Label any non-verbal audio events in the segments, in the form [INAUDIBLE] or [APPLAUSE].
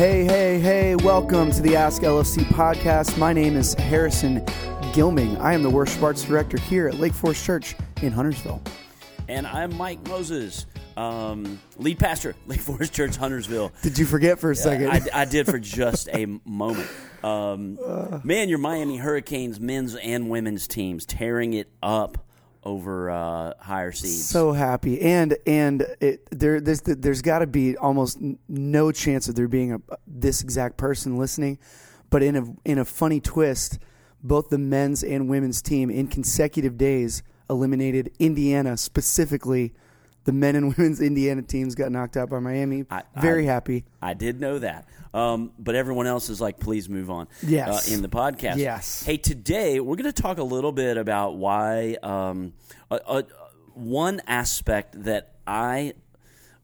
Hey, hey, hey, welcome to the Ask LFC podcast. My name is Harrison Gilming. I am the worship arts director here at Lake Forest Church in Huntersville. And I'm Mike Moses, um, lead pastor, [LAUGHS] Lake Forest Church, Huntersville. Did you forget for a second? I, I did for [LAUGHS] just a moment. Um, man, your Miami Hurricanes men's and women's teams tearing it up over uh, higher seeds. so happy, and and it, there there's there's got to be almost no chance of there being a this exact person listening, but in a in a funny twist, both the men's and women's team in consecutive days eliminated Indiana specifically. The men and women's [LAUGHS] Indiana teams got knocked out by Miami. I- Very I- happy. I did know that. Um, but everyone else is like, please move on. Yes. Uh, in the podcast. Yes. Hey, today we're going to talk a little bit about why um, a, a, one aspect that I, uh,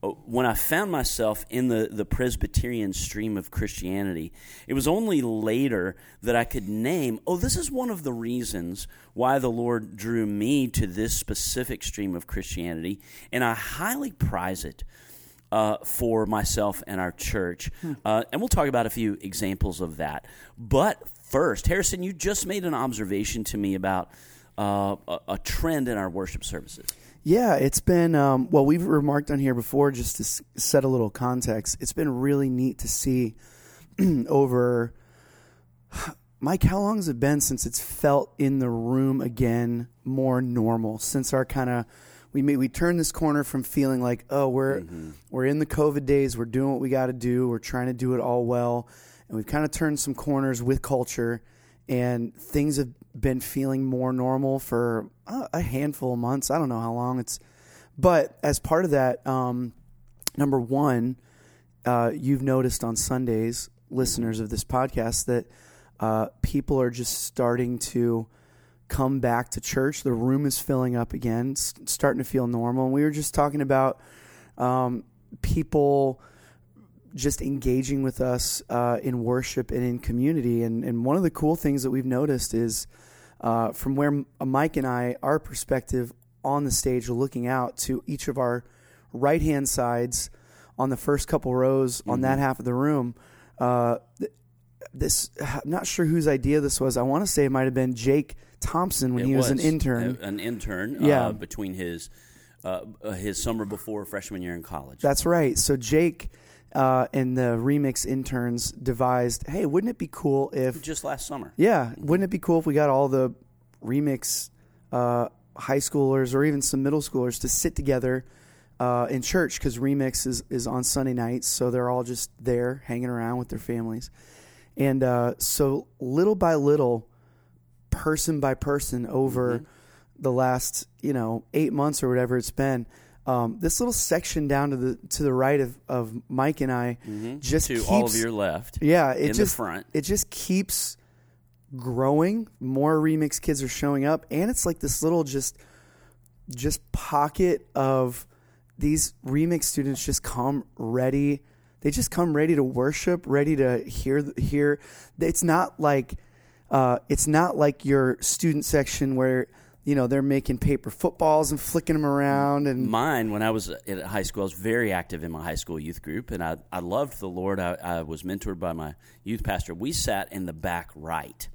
when I found myself in the, the Presbyterian stream of Christianity, it was only later that I could name, oh, this is one of the reasons why the Lord drew me to this specific stream of Christianity, and I highly prize it uh, for myself and our church. Uh, and we'll talk about a few examples of that. But first, Harrison, you just made an observation to me about uh, a, a trend in our worship services. Yeah, it's been um, well. We've remarked on here before, just to s- set a little context. It's been really neat to see [CLEARS THROAT] over. [SIGHS] Mike, how long has it been since it's felt in the room again more normal? Since our kind of we made, we turned this corner from feeling like oh we're we're in the COVID days, we're doing what we got to do, we're trying to do it all well, and we've kind of turned some corners with culture, and things have been feeling more normal for uh, a handful of months. I don't know how long it's, but as part of that, um, number one, uh, you've noticed on Sundays, listeners of this podcast, that uh, people are just starting to come back to church. The room is filling up again, it's starting to feel normal. And we were just talking about um, people just engaging with us uh, in worship and in community. And, and one of the cool things that we've noticed is uh, from where Mike and I, our perspective on the stage, looking out to each of our right hand sides on the first couple rows on that half of the room. Uh, this, I'm not sure whose idea this was. I want to say it might have been Jake Thompson when It he was, an intern. an intern. Yeah. Uh, between his uh, uh, his summer before freshman year in college. That's right. So Jake uh, and the remix interns devised, hey, wouldn't it be cool if just last summer. Yeah, wouldn't it be cool if we got all the remix uh, high schoolers or even some middle schoolers to sit together uh, in church because remix is, is on Sunday nights, so they're all just there hanging around with their families, and uh, so little by little, person by person over the last you know eight months or whatever it's been. Um, this little section down to the to the right of, of Mike and I just To keeps, all of your left. yeah, it just front. it just keeps growing. More remix kids are showing up, and it's like this little just just pocket of these remix students just come ready. They just come ready to worship, ready to hear hear. It's not like uh, it's not like your student section where you know they're making paper footballs and flicking them around and Mine, when I was at high school, I was very active in my high school youth group, and I, I loved the Lord. I, I was mentored by my youth pastor. We sat in the back right.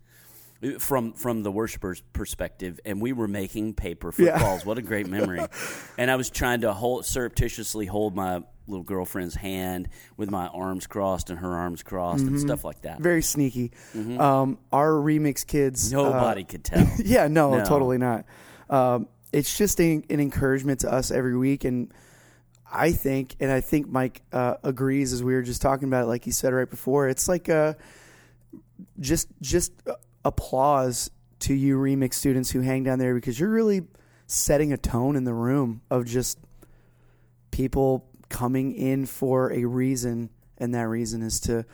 From from the worshiper's perspective, and we were making paper Yeah. footballs. What a great memory! [LAUGHS] and I was trying to hold surreptitiously hold my little girlfriend's hand with my arms crossed and her arms crossed and stuff like that. very sneaky. Um, our remix kids, uh, Nobody could tell. [LAUGHS] yeah, no, No. totally not. Um, it's just a, an encouragement to us every week, and I think, and I think Mike uh, agrees, as we were just talking about, it, like he said right before. It's like uh just just uh, applause to you remix students who hang down there because you're really setting a tone in the room of just people coming in for a reason, and that reason is to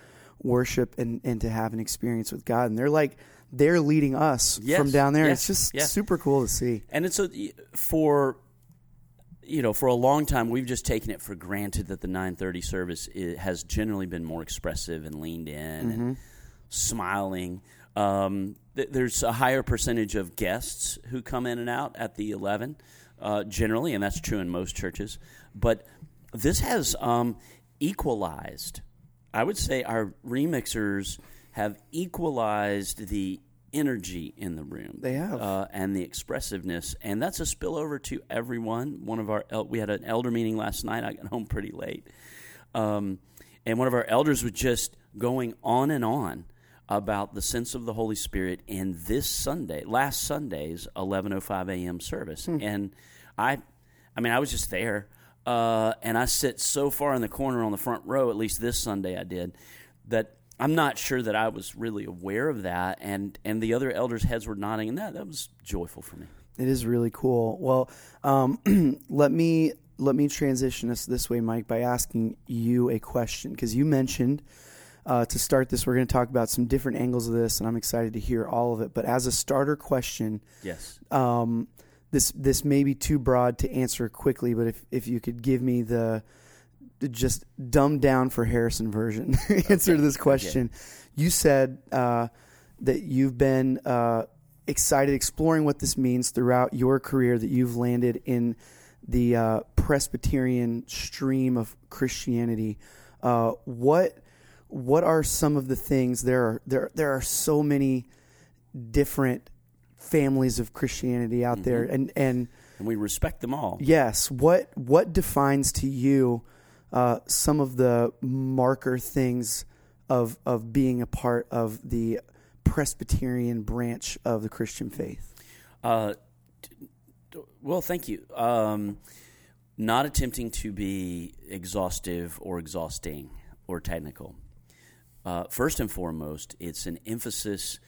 worship and, and to have an experience with God. And they're like they're leading us Yes, from down there. yes, it's just yes. super cool to see. And it's a for you know for a long time we've just taken it for granted that the 9:30 service i has generally been more expressive and leaned in and smiling. Um, th- there's a higher percentage of guests who come in and out at the 11 uh, generally, and that's true in most churches. But this has um, equalized. I would say our remixers have equalized the energy in the room. They have. uh, and the expressiveness, and that's a spillover to everyone. One of our el- we had an elder meeting last night. I got [LAUGHS] home pretty late, um, and one of our elders was just going on and on about the sense of the Holy Spirit in this Sunday, last Sunday's 11:05 a.m. service, and I, I mean, I was just there, uh, and I sit so far in the corner on the front row. At least this Sunday, I did that. I'm not sure that I was really aware of that, and and the other elders' heads were nodding, and that that was joyful for me. It is really cool. Well, um, [CLEARS THROAT] let me let me transition us this way, Mike, by asking you a question because you mentioned uh, to start this, we're going to talk about some different angles of this, and I'm excited to hear all of it. But as a starter question, Yes. um, this this may be too broad to answer quickly, but if if you could give me the, just dumbed down for Harrison version [LAUGHS] answer to this question, you said uh, that you've been uh, excited exploring what this means throughout your career. That you've landed in the uh, Presbyterian stream of Christianity. Uh, what what are some of the things there are there there are so many different families of Christianity out there and and And we respect them all. yes what what defines to you uh, some of the marker things of of being a part of the Presbyterian branch of the Christian faith Uh, well, thank you. Um, not attempting to be exhaustive or exhausting or technical. Uh, first and foremost, it's an emphasis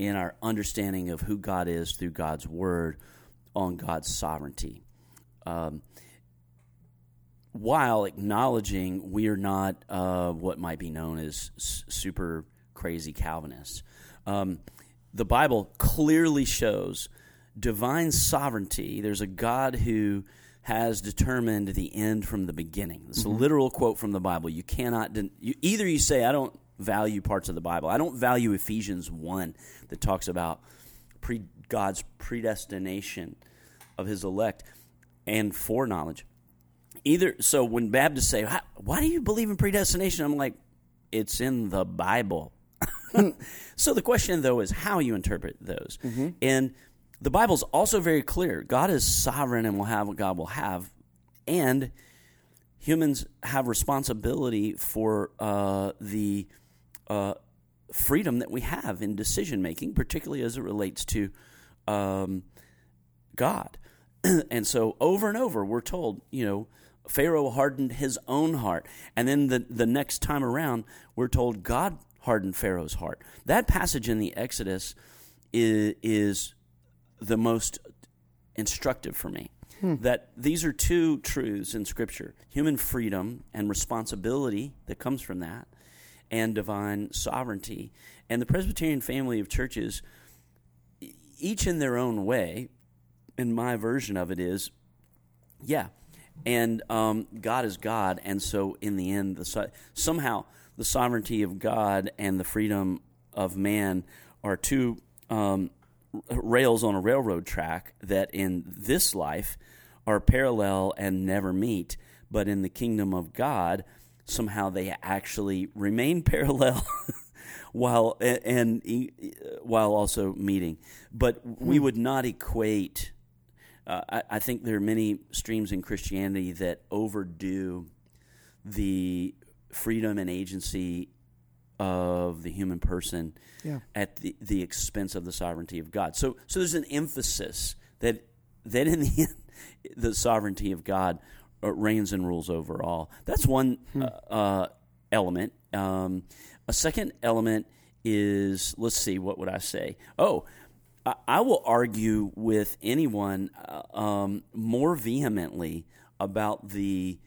in our understanding of who God is through God's Word on God's sovereignty. Um, while acknowledging we are not uh, what might be known as s- super crazy Calvinists. Um, the Bible clearly shows divine sovereignty. There's a God who has determined the end from the beginning. It's a literal quote from the Bible. You cannot den- you, either. You say I don't value parts of the Bible. I don't value Ephesians one that talks about pre, God's predestination of His elect and foreknowledge. Either so when baptists say why do you believe in predestination? I'm like it's in the bible. [LAUGHS] So the question though is how you interpret those. And the bible's also very clear. God is sovereign and will have what god will have and humans have responsibility for uh, the uh, freedom that we have in decision making particularly as it relates to um, God. [CLEARS THROAT] and so over and over we're told, you know, Pharaoh hardened his own heart. And then the, the next time around, we're told God hardened Pharaoh's heart. That passage in the Exodus is, is the most instructive for me. That these are two truths in Scripture human freedom and responsibility that comes from that, and divine sovereignty. And the Presbyterian family of churches, each in their own way, and my version of it is, yeah, and um, God is God, and so in the end, the so- somehow the sovereignty of God and the freedom of man are two um, rails on a railroad track that in this life are parallel and never meet, but in the kingdom of God, somehow they actually remain [LAUGHS] parallel. while and, and while also meeting, but we would not equate uh, I, I think there are many streams in Christianity that overdo the freedom and agency of the human person Yeah. at the, the expense of the sovereignty of God. So, so there's an emphasis that that in the [LAUGHS] end, the sovereignty of God uh, reigns and rules over all. That's one uh, uh, element. Um, a second element is let's see, what would I say? Oh, I, I will argue with anyone uh, um, more vehemently about the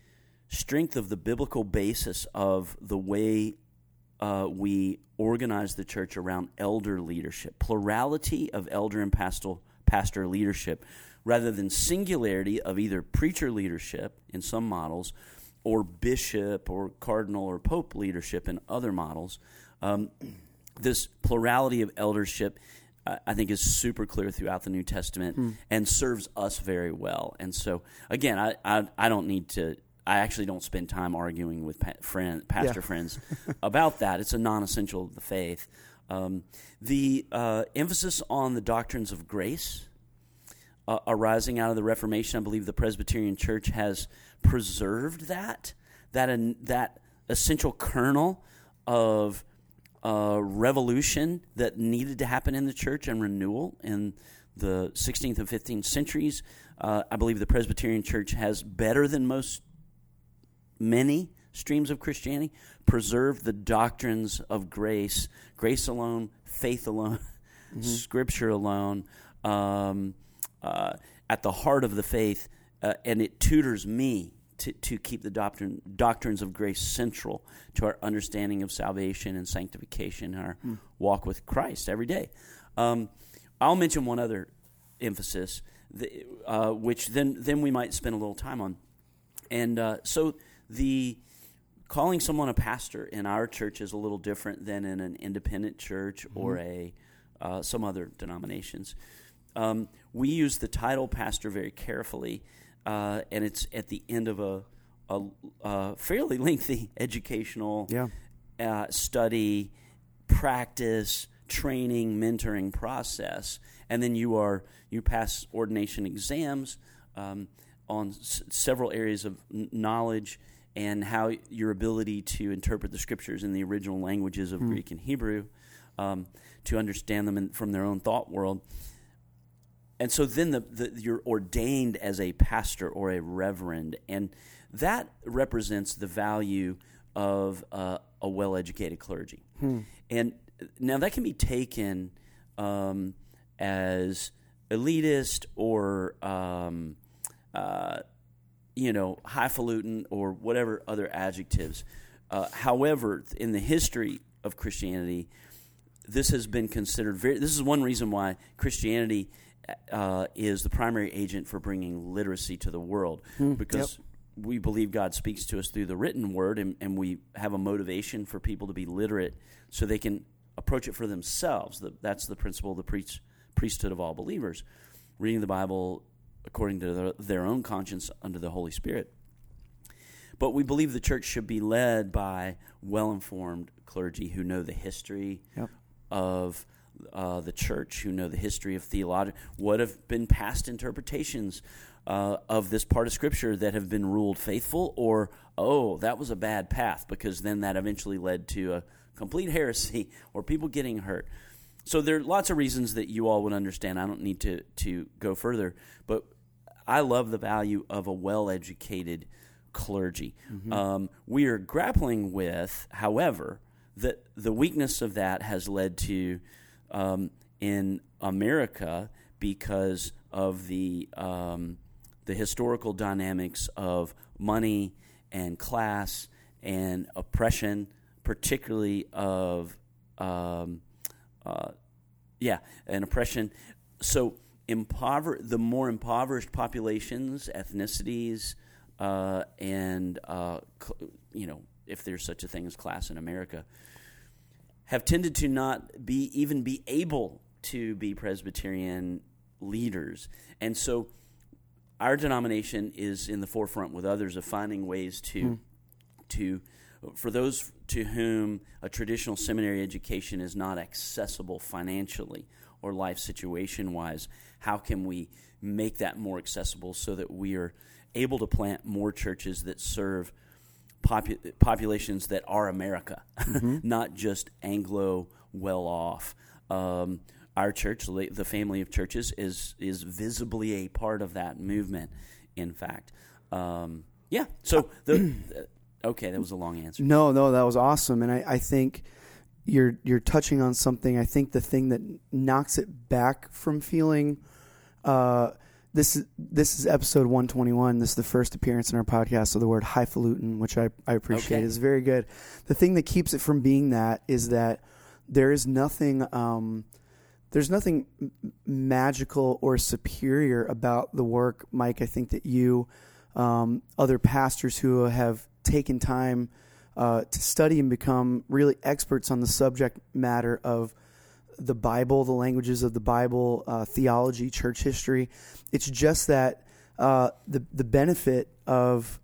strength of the biblical basis of the way uh, we organize the church around elder leadership, plurality of elder and pastoral pastor leadership, rather than singularity of either preacher leadership in some models, or bishop or cardinal or pope leadership in other models. Um, this plurality of eldership, I I think, is super clear throughout the New Testament and serves us very well. And so, again, I, I, I don't need to I actually don't spend time arguing with pa- friend, pastor Yeah. friends [LAUGHS] about that. It's a non-essential of the faith. Um, the uh, emphasis on the doctrines of grace uh, arising out of the Reformation, I believe the Presbyterian Church has preserved that that an, that essential kernel of uh, revolution that needed to happen in the church and renewal in the 16th and 15th centuries. Uh, I believe the Presbyterian Church has better than most many streams of Christianity preserved the doctrines of grace, grace alone, faith alone, [LAUGHS] Scripture alone, um, uh, at the heart of the faith, uh, and it tutors me to, to keep the doctrine, doctrines of grace central to our understanding of salvation and sanctification, our walk with Christ every day. Um, I'll mention one other emphasis, the, uh, which then then we might spend a little time on, and uh, so the calling someone a pastor in our church is a little different than in an independent church or a uh, some other denominations. Um, we use the title pastor very carefully, uh, and it's at the end of a, a, a fairly [LAUGHS] lengthy educational Yeah. uh, study, practice, training, mentoring process, and then you are you pass ordination exams um, on s- several areas of n- knowledge and how your ability to interpret the scriptures in the original languages of Greek and Hebrew, um, to understand them in, from their own thought world. And so then the, the, you're ordained as a pastor or a reverend, and that represents the value of uh, a well educated clergy. And now that can be taken um, as elitist or, um, uh, you know, highfalutin or whatever other adjectives. Uh, however, in the history of Christianity, this has been considered very. This is one reason why Christianity uh, is the primary agent for bringing literacy to the world, because we believe God speaks to us through the written word, and, and we have a motivation for people to be literate so they can approach it for themselves. The, that's the principle of the priest, priesthood of all believers, reading the Bible according to their, their own conscience under the Holy Spirit. But we believe the church should be led by well informed clergy who know the history Yep. of uh, the church, who know the history of theology, what have been past interpretations uh, of this part of Scripture that have been ruled faithful, or, oh, that was a bad path, because then that eventually led to a complete heresy or people getting hurt. So there are lots of reasons that you all would understand. I don't need to, to go further, but I love the value of a well educated clergy. Um, we are grappling with, however, that the weakness of that has led to um, in America because of the um, the historical dynamics of money and class and oppression, particularly of um, uh, yeah, and oppression. So impover- the more impoverished populations, ethnicities, uh, and uh, cl- you know, if there's such a thing as class in America, have tended to not be even be able to be Presbyterian leaders, and so our denomination is in the forefront with others of finding ways to hmm. to for those to whom a traditional seminary education is not accessible financially or life situation wise how can we make that more accessible so that we are able to plant more churches that serve popu- populations that are America, [LAUGHS] not just Anglo well off. Um, our church, the the family of churches, is is visibly a part of that movement. In fact, um, yeah. So the [CLEARS THROAT] okay, that was a long answer. No, no, that was awesome, and I, I think you're you're touching on something. I think the thing that knocks it back from feeling uh, this is this is episode 121. This is the first appearance in our podcast. So the word highfalutin, which I, I appreciate, Okay. is very good. The thing that keeps it from being that is that there is nothing um, there's nothing magical or superior about the work, Mike. I think that you, um, other pastors who have taken time uh, to study and become really experts on the subject matter of the Bible, the languages of the Bible, uh, theology, church history. It's just that uh, the the benefit of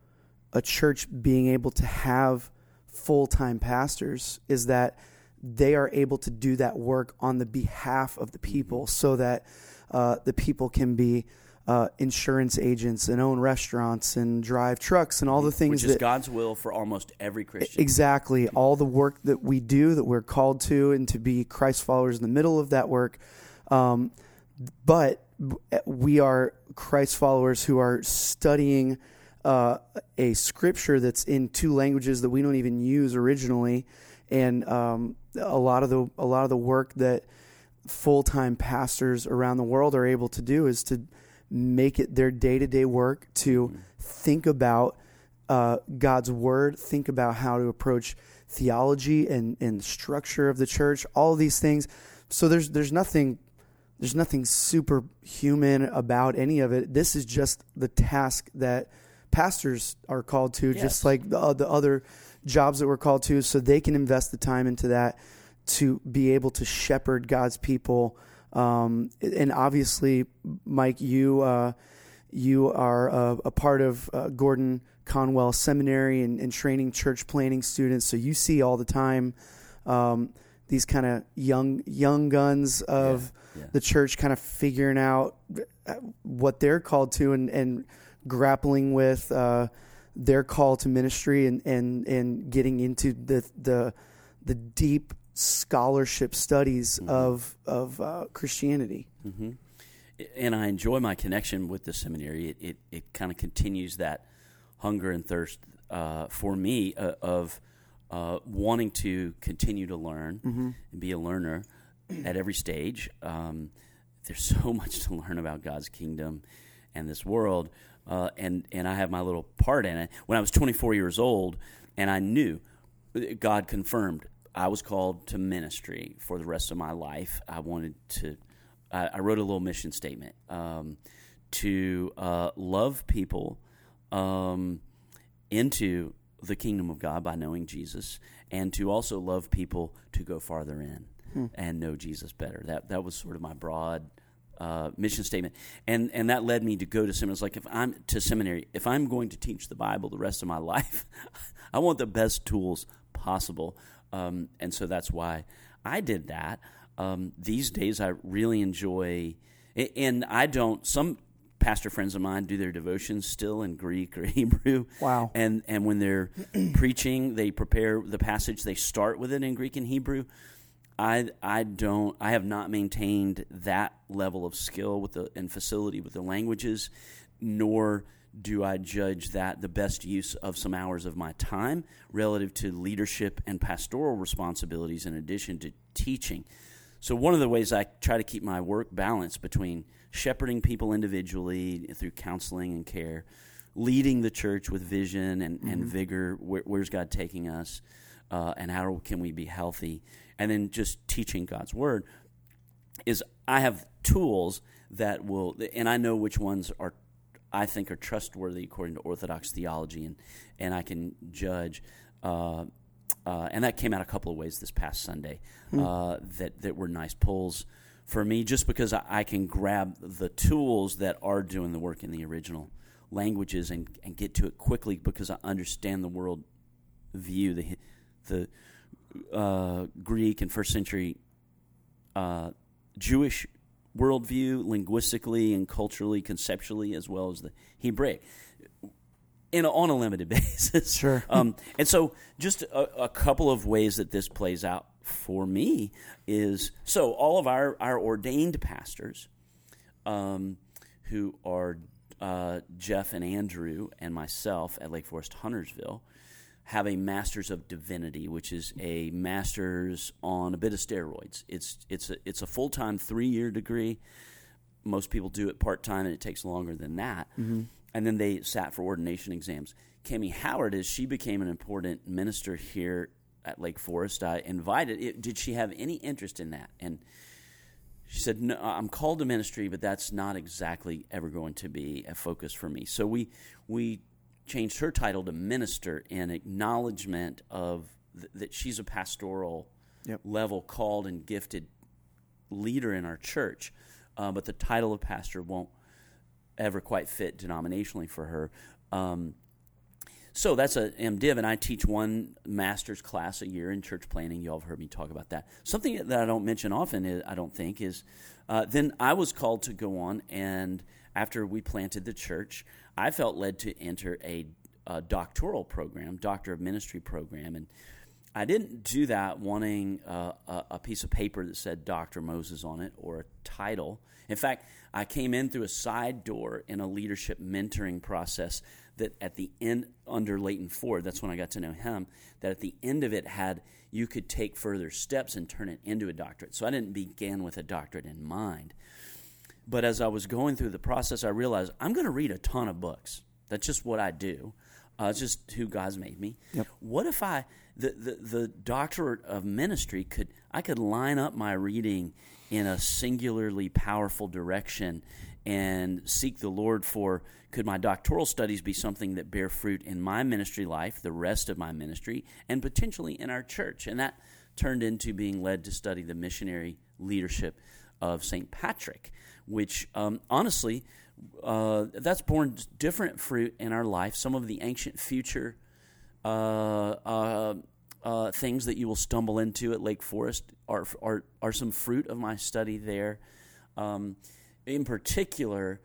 a church being able to have full time pastors is that they are able to do that work on the behalf of the people so that uh, the people can be uh, insurance agents and own restaurants and drive trucks and all the things Which is that God's will for almost every Christian. exactly all the work that we do that we're called to and to be Christ followers in the middle of that work. Um, but we are Christ followers who are studying uh, a scripture that's in two languages that we don't even use originally, and um, a lot of the a lot of the work that full time pastors around the world are able to do is to make it their day to day work to think about uh, God's word, think about how to approach theology and, and structure of the church, all of these things. So there's there's nothing there's nothing superhuman about any of it. This is just the task that pastors are called to, Yes. just like the, uh, the other jobs that we're called to, so they can invest the time into that to be able to shepherd God's people. Um, and obviously, Mike, you uh, you are a, a part of uh, Gordon Conwell Seminary and, and training church planting students, so you see all the time um, these kind of young young guns of Yeah, yeah. the church kind of figuring out uh, what they're called to and, and grappling with uh, their call to ministry and, and, and getting into the the the deep scholarship studies of of uh, Christianity. hmm And I enjoy my connection with the seminary. It it, it kind of continues that hunger and thirst uh, for me uh, of uh, wanting to continue to learn and be a learner at every stage. Um, there's [LAUGHS] so much to learn about God's kingdom and this world, uh, and and I have my little part in it. When I was 24 years old, and I knew God confirmed I was called to ministry for the rest of my life. I wanted to. I, I wrote a little mission statement um, to uh, love people um, into the kingdom of God by knowing Jesus, and to also love people to go farther in and know Jesus better. That that was sort of my broad uh, mission statement, and and that led me to go to seminary. Like if I'm to seminary, if I'm going to teach the Bible the rest of my [LAUGHS] life, I want the best tools possible, um, and so that's why I did that. Um, these days, I really enjoy, and I don't. Some pastor friends of mine do their devotions still in Greek or [LAUGHS] Hebrew. Wow. And and when they're [CLEARS THROAT] preaching, they prepare the passage. They start with it in Greek and Hebrew. I I don't I have not maintained that level of skill with the and facility with the languages, nor do I judge that the best use of some hours of my time relative to leadership and pastoral responsibilities in addition to teaching. So one of the ways I try to keep my work balanced between shepherding people individually through counseling and care, leading the church with vision and, and vigor. Where, where's God taking us, uh, and how can we be healthy? And then just teaching God's word is I have tools that will, and I know which ones are I think are trustworthy according to Orthodox theology, and and I can judge. Uh, uh, and that came out a couple of ways this past Sunday uh, that that were nice pulls for me, just because I, I can grab the tools that are doing the work in the original languages and, and get to it quickly because I understand the world view, the the uh, Greek and first century uh, Jewish worldview, linguistically and culturally, conceptually, as well as the Hebraic, in a, on a limited [LAUGHS] basis. Sure. [LAUGHS] Um, and so, just a, a couple of ways that this plays out for me is so all of our our ordained pastors, um, who are uh, Jeff and Andrew and myself at Lake Forest Huntersville have a master's of divinity, which is a master's on a bit of steroids. It's it's a it's a full time three year degree. Most people do it part time, and it takes longer than that. Mm-hmm. And then they sat for ordination exams. Cami Howard, as she became an important minister here at Lake Forest, I invited. It, did she have any interest in that? And she said, "No, I'm called to ministry, but that's not exactly ever going to be a focus for me." So we we changed her title to minister in acknowledgement of th- that she's a pastoral Yep. level called and gifted leader in our church, uh, but the title of pastor won't ever quite fit denominationally for her. Um, so that's a MDiv, and I teach one master's class a year in church planting. You all have heard me talk about that. Something that I don't mention often, is, I don't think, is uh, then I was called to go on, and after we planted the church, I felt led to enter a, a doctoral program, doctor of ministry program, and I didn't do that wanting uh, a, a, piece of paper that said Dr. Moses on it or a title. In fact, I came in through a side door in a leadership mentoring process that at the end, under Leighton Ford, that's when I got to know him, that at the end of it had you could take further steps and turn it into a doctorate. So I didn't begin with a doctorate in mind. But as I was going through the process, I realized I'm going to read a ton of books. That's just what I do. Uh, it's just who God's made me. Yep. What if I the, the the doctorate of ministry could I could line up my reading in a singularly powerful direction and seek the Lord for could my doctoral studies be something that bear fruit in my ministry life, the rest of my ministry, and potentially in our church? And that turned into being led to study the missionary leadership of St. Patrick, which um, honestly, uh, that's borne different fruit in our life. Some of the ancient future uh, uh, uh, things that you will stumble into at Lake Forest are, are, are some fruit of my study there. Um, in particular,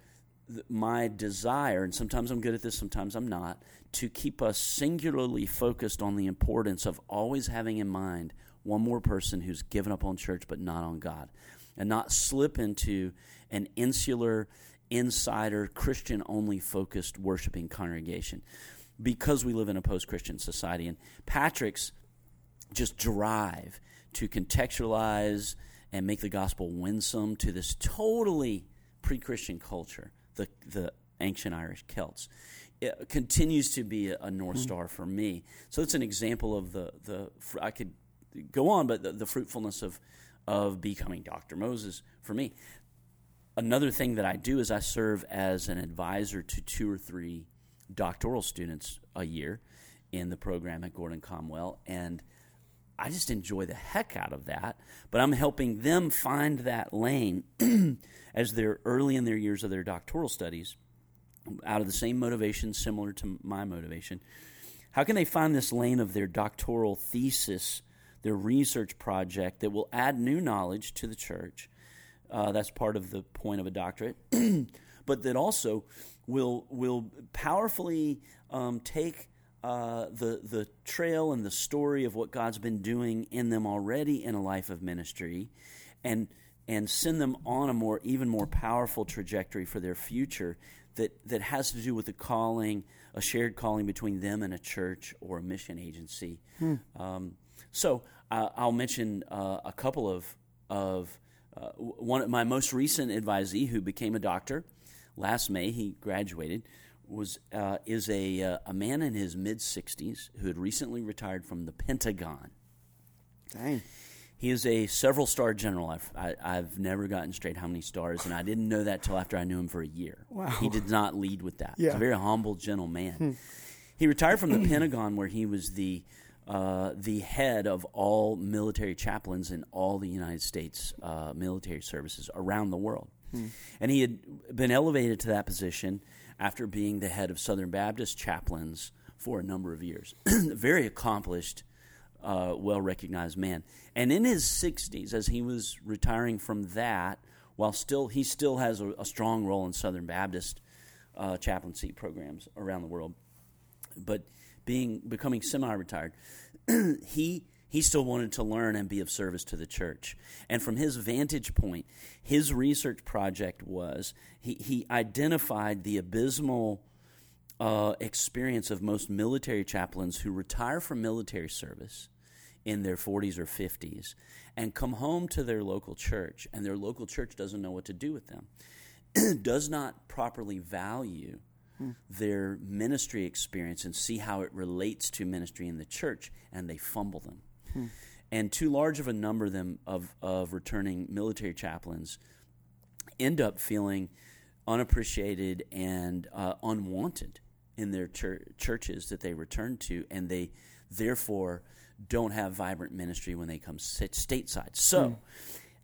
my desire, and sometimes I'm good at this, sometimes I'm not, to keep us singularly focused on the importance of always having in mind one more person who's given up on church but not on God, and not slip into an insular, insider, Christian only focused worshiping congregation because we live in a post Christian society. And Patrick's just drive to contextualize and make the gospel winsome to this totally pre Christian culture, the, the ancient Irish Celts. It continues to be a, north hmm. star for me. So it's an example of the the I could go on, but the, the fruitfulness of of becoming Dr. Moses for me. Another thing that I do is I serve as an advisor to two or three doctoral students a year in the program at Gordon Conwell, and I just enjoy the heck out of that. But I'm helping them find that lane [CLEARS THROAT] as they're early in their years of their doctoral studies, out of the same motivation, similar to my motivation. How can they find this lane of their doctoral thesis, their research project that will add new knowledge to the church? Uh, that's part of the point of a doctorate, [CLEARS THROAT] but that also will will powerfully um, take uh, the the trail and the story of what God's been doing in them already in a life of ministry, and and send them on a more even more powerful trajectory for their future that that has to do with the calling, a shared calling between them and a church or a mission agency. Hmm. Um, so uh, I'll mention uh, a couple of of uh, one my most recent advisee who became a doctor last May, he graduated, was uh, is a uh, a man in his mid sixties who had recently retired from the Pentagon. Dang. He is a several star general. I've, I, i have never gotten straight how many stars, and I didn't know that till after I knew him for a year. Wow. He did not lead with that. Yeah. He's a very humble, gentle man. Hmm. He retired from the Pentagon, where he was the uh, the head of all military chaplains in all the United States uh, military services around the world. Hmm. And he had been elevated to that position after being the head of Southern Baptist chaplains for a number of years. [CLEARS THROAT] Very accomplished, uh, well recognized man. And in his 60s, as he was retiring from that, while still he still has a, a strong role in Southern Baptist uh, chaplaincy programs around the world, but being becoming semi-retired, [CLEARS THROAT] he he still wanted to learn and be of service to the church. And from his vantage point, his research project was he, he identified the abysmal uh, experience of most military chaplains who retire from military service in their 40s or 50s and come home to their local church, and their local church doesn't know what to do with them, [CLEARS THROAT] does not properly value hmm. their ministry experience and see how it relates to ministry in the church, and they fumble them. Hmm. And too large of a number of them of, of returning military chaplains end up feeling unappreciated and uh, unwanted in their chur- churches that they return to, and they therefore don't have vibrant ministry when they come stateside. So,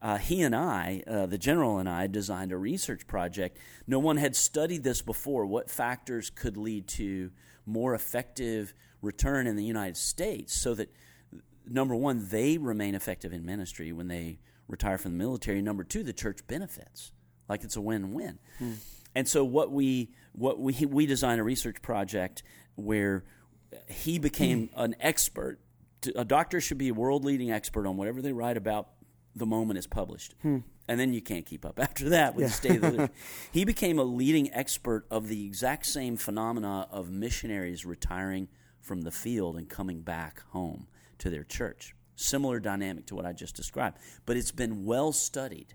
uh, he and I, uh, the general and I, designed a research project. No one had studied this before. What factors could lead to more effective return in the United States so that, number one, they remain effective in ministry when they retire from the military. Number two, the church benefits. Like it's a win win. Hmm. And so what we what we we designed a research project where he became hmm. an expert. A doctor should be a world leading expert on whatever they write about the moment it's published. Hmm. And then you can't keep up [LAUGHS] after that with yeah. the state of the [LAUGHS] literature. He became a leading expert of the exact same phenomena of missionaries retiring from the field and coming back home to their church. Similar dynamic to what I just described. But it's been well studied.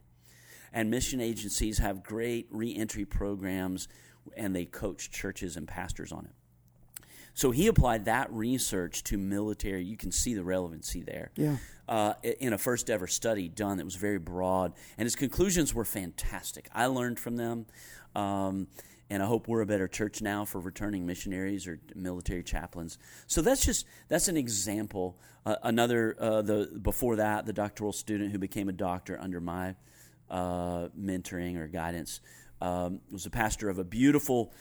And mission agencies have great reentry programs and they coach churches and pastors on it. So he applied that research to military. You can see the relevancy there. Yeah. Uh, in a first ever study done that was very broad, and his conclusions were fantastic. I learned from them, um, and I hope we're a better church now for returning missionaries or military chaplains. So that's just that's an example. Uh, another uh, the before that the doctoral student who became a doctor under my uh, mentoring or guidance um, was a pastor of a beautiful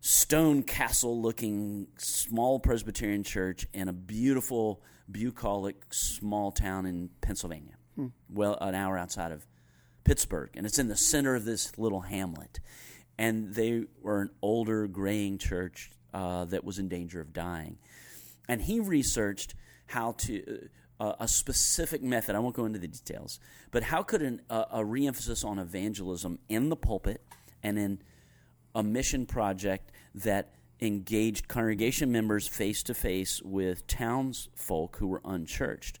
stone castle looking small Presbyterian church and a beautiful, bucolic small town in Pennsylvania, hmm. well, an hour outside of Pittsburgh. And it's in the center of this little hamlet. And they were an older, graying church uh, that was in danger of dying. And he researched how to. Uh, a specific method. I won't go into the details, but how could an, uh, a reemphasis on evangelism in the pulpit and in a mission project that engaged congregation members face to face with townsfolk who were unchurched.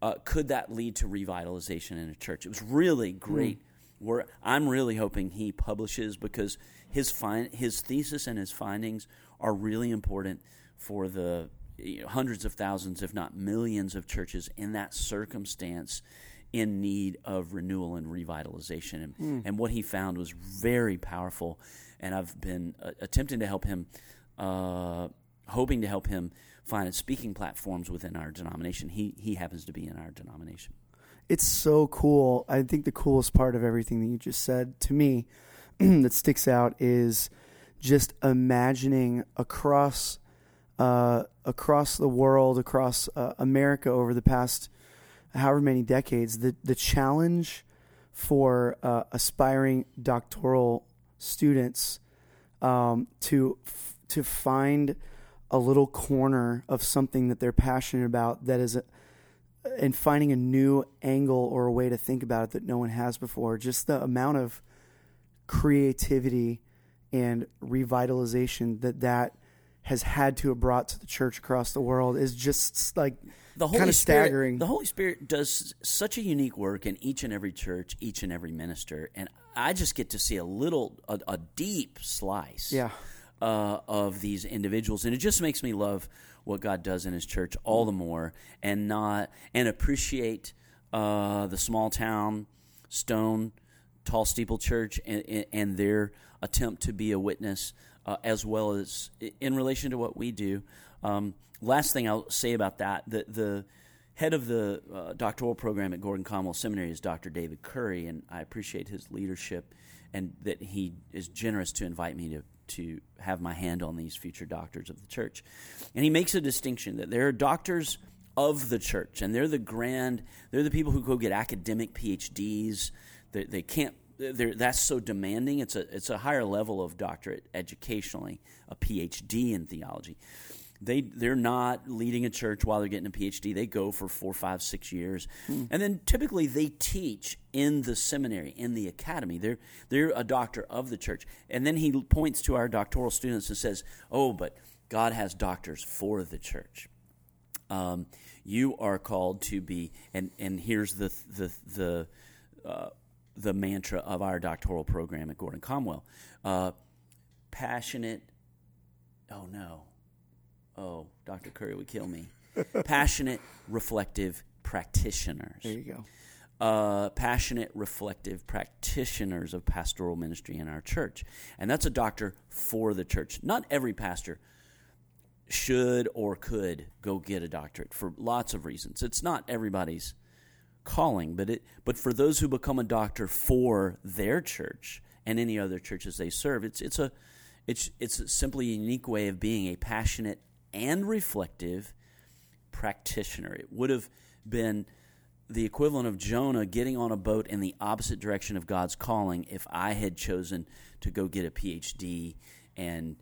Uh, could that lead to revitalization in a church? It was really great. Mm. Where I'm really hoping he publishes because his his thesis and his findings are really important for the you know, hundreds of thousands, if not millions, of churches in that circumstance in need of renewal and revitalization. And, mm. and what he found was very powerful and I've been uh, attempting to help him, uh, hoping to help him find speaking platforms within our denomination. He he happens to be in our denomination. It's so cool. I think the coolest part of everything that you just said to me [CLEARS THROAT] that sticks out is just imagining across uh, across the world, across uh, America over the past however many decades, the the challenge for uh, aspiring doctoral students um, to f- to find a little corner of something that they're passionate about that is a, and finding a new angle or a way to think about it that no one has before just the amount of creativity and revitalization that that has had to have brought to the church across the world is just like the Holy kind of Spirit, staggering. The Holy Spirit does such a unique work in each and every church, each and every minister, and I just get to see a little, a, a deep slice, yeah. Uh, of these individuals, and it just makes me love what God does in His church all the more, and not and appreciate uh, the small town stone tall steeple church and, and their attempt to be a witness uh, as well as in relation to what we do. Um, last thing I'll say about that the, the head of the uh, doctoral program at Gordon Conwell Seminary is Dr. David Currie, and I appreciate his leadership and that he is generous to invite me to to have my hand on these future doctors of the church. And he makes a distinction that there are doctors of the church, and they're the grand, they're the people who go get academic PhDs. They, they can't that's so demanding. It's a it's a higher level of doctorate educationally, a PhD in theology. They they're not leading a church while they're getting a PhD. They go for four, five, six years, hmm. and then typically they teach in the seminary, in the academy. They're they're a doctor of the church, and then he points to our doctoral students and says, "Oh, but God has doctors for the church." Um, you are called to be, and and here's the the the. Uh, the mantra of our doctoral program at Gordon Conwell. Uh, passionate, oh no, oh, Dr. Currie would kill me. passionate, reflective practitioners. There you go. Uh, passionate, reflective practitioners of pastoral ministry in our church. And that's a doctor for the church. Not every pastor should or could go get a doctorate for lots of reasons. It's not everybody's calling. But it but for those who become a doctor for their church and any other churches they serve, it's it's a it's it's simply a unique way of being a passionate and reflective practitioner. It would have been the equivalent of Jonah getting on a boat in the opposite direction of God's calling if I had chosen to go get a PhD and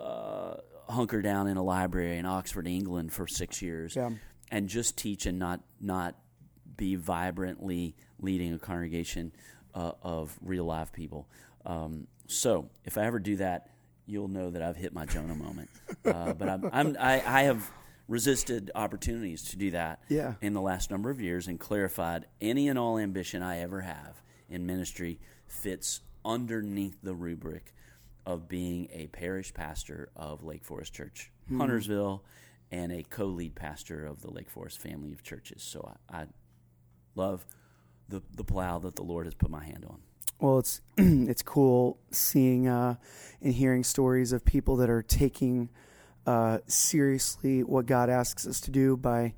uh, hunker down in a library in Oxford, England for six years Yeah. and just teach and not not be vibrantly leading a congregation uh, of real live people. Um, so if I ever do that, you'll know that I've hit my Jonah moment. Uh, but I'm, I'm I, I have resisted opportunities to do that Yeah. in the last number of years and clarified any and all ambition I ever have in ministry fits underneath the rubric of being a parish pastor of Lake Forest Church, Huntersville, and a co lead pastor of the Lake Forest family of churches. So I, I love the, the plow that the Lord has put my hand on. Well, it's [CLEARS THROAT] it's cool seeing uh, and hearing stories of people that are taking uh, seriously what God asks us to do by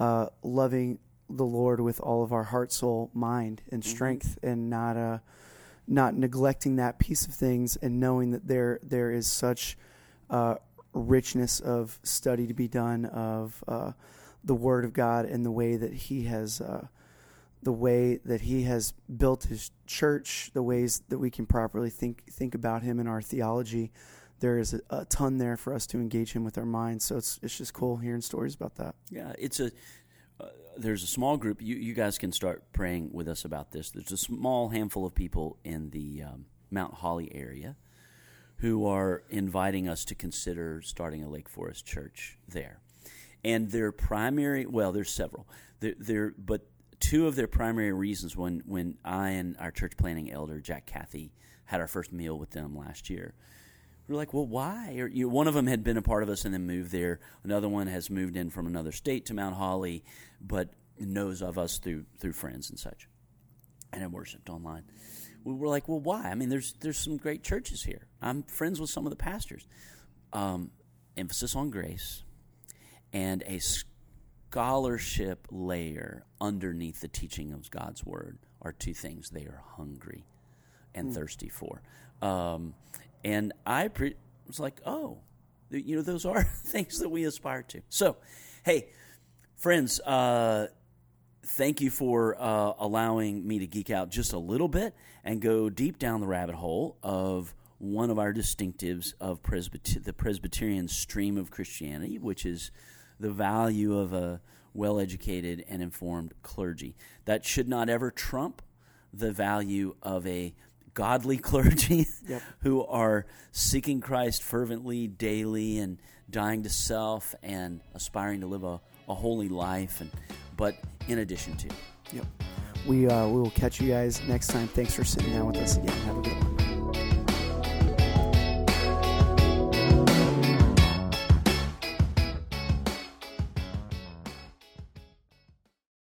uh, loving the Lord with all of our heart, soul, mind, and strength, and not uh, not neglecting that piece of things, and knowing that there there is such uh, richness of study to be done of uh, the Word of God and the way that He has. The way that he has built his church, the ways that we can properly think think about him in our theology. There is a, a ton there for us to engage him with our minds. So it's it's just cool hearing stories about that. Yeah, it's a. Uh, there's a small group. You you guys can start praying with us about this. There's a small handful of people in the um, Mount Holly area who are inviting us to consider starting a Lake Forest church there, and their primary. Well, there's several. They're, they're but two of their primary reasons when when I and our church planting elder Jack Cathy had our first meal with them last year. We were like, well, why? Or, you know, one of them had been a part of us and then moved there. Another one has moved in from another state to Mount Holly, but knows of us through through friends and such, and had worshipped online. We were like, well, why? I mean, there's there's some great churches here. I'm friends with some of the pastors. Um, emphasis on grace and a scholarship layer underneath the teaching of God's word are two things they are hungry and thirsty for. Um, and I pre- was like, oh, you know, those are [LAUGHS] things that we aspire to. So, hey, friends, uh, thank you for uh, allowing me to geek out just a little bit and go deep down the rabbit hole of one of our distinctives of Presbyter- the Presbyterian stream of Christianity, which is the value of a well educated and informed clergy. That should not ever trump the value of a godly [LAUGHS] clergy Yep. who are seeking Christ fervently daily and dying to self and aspiring to live a, a holy life and but in addition to Yep. We uh, we will catch you guys next time. Thanks for sitting down with us again. Have a good one.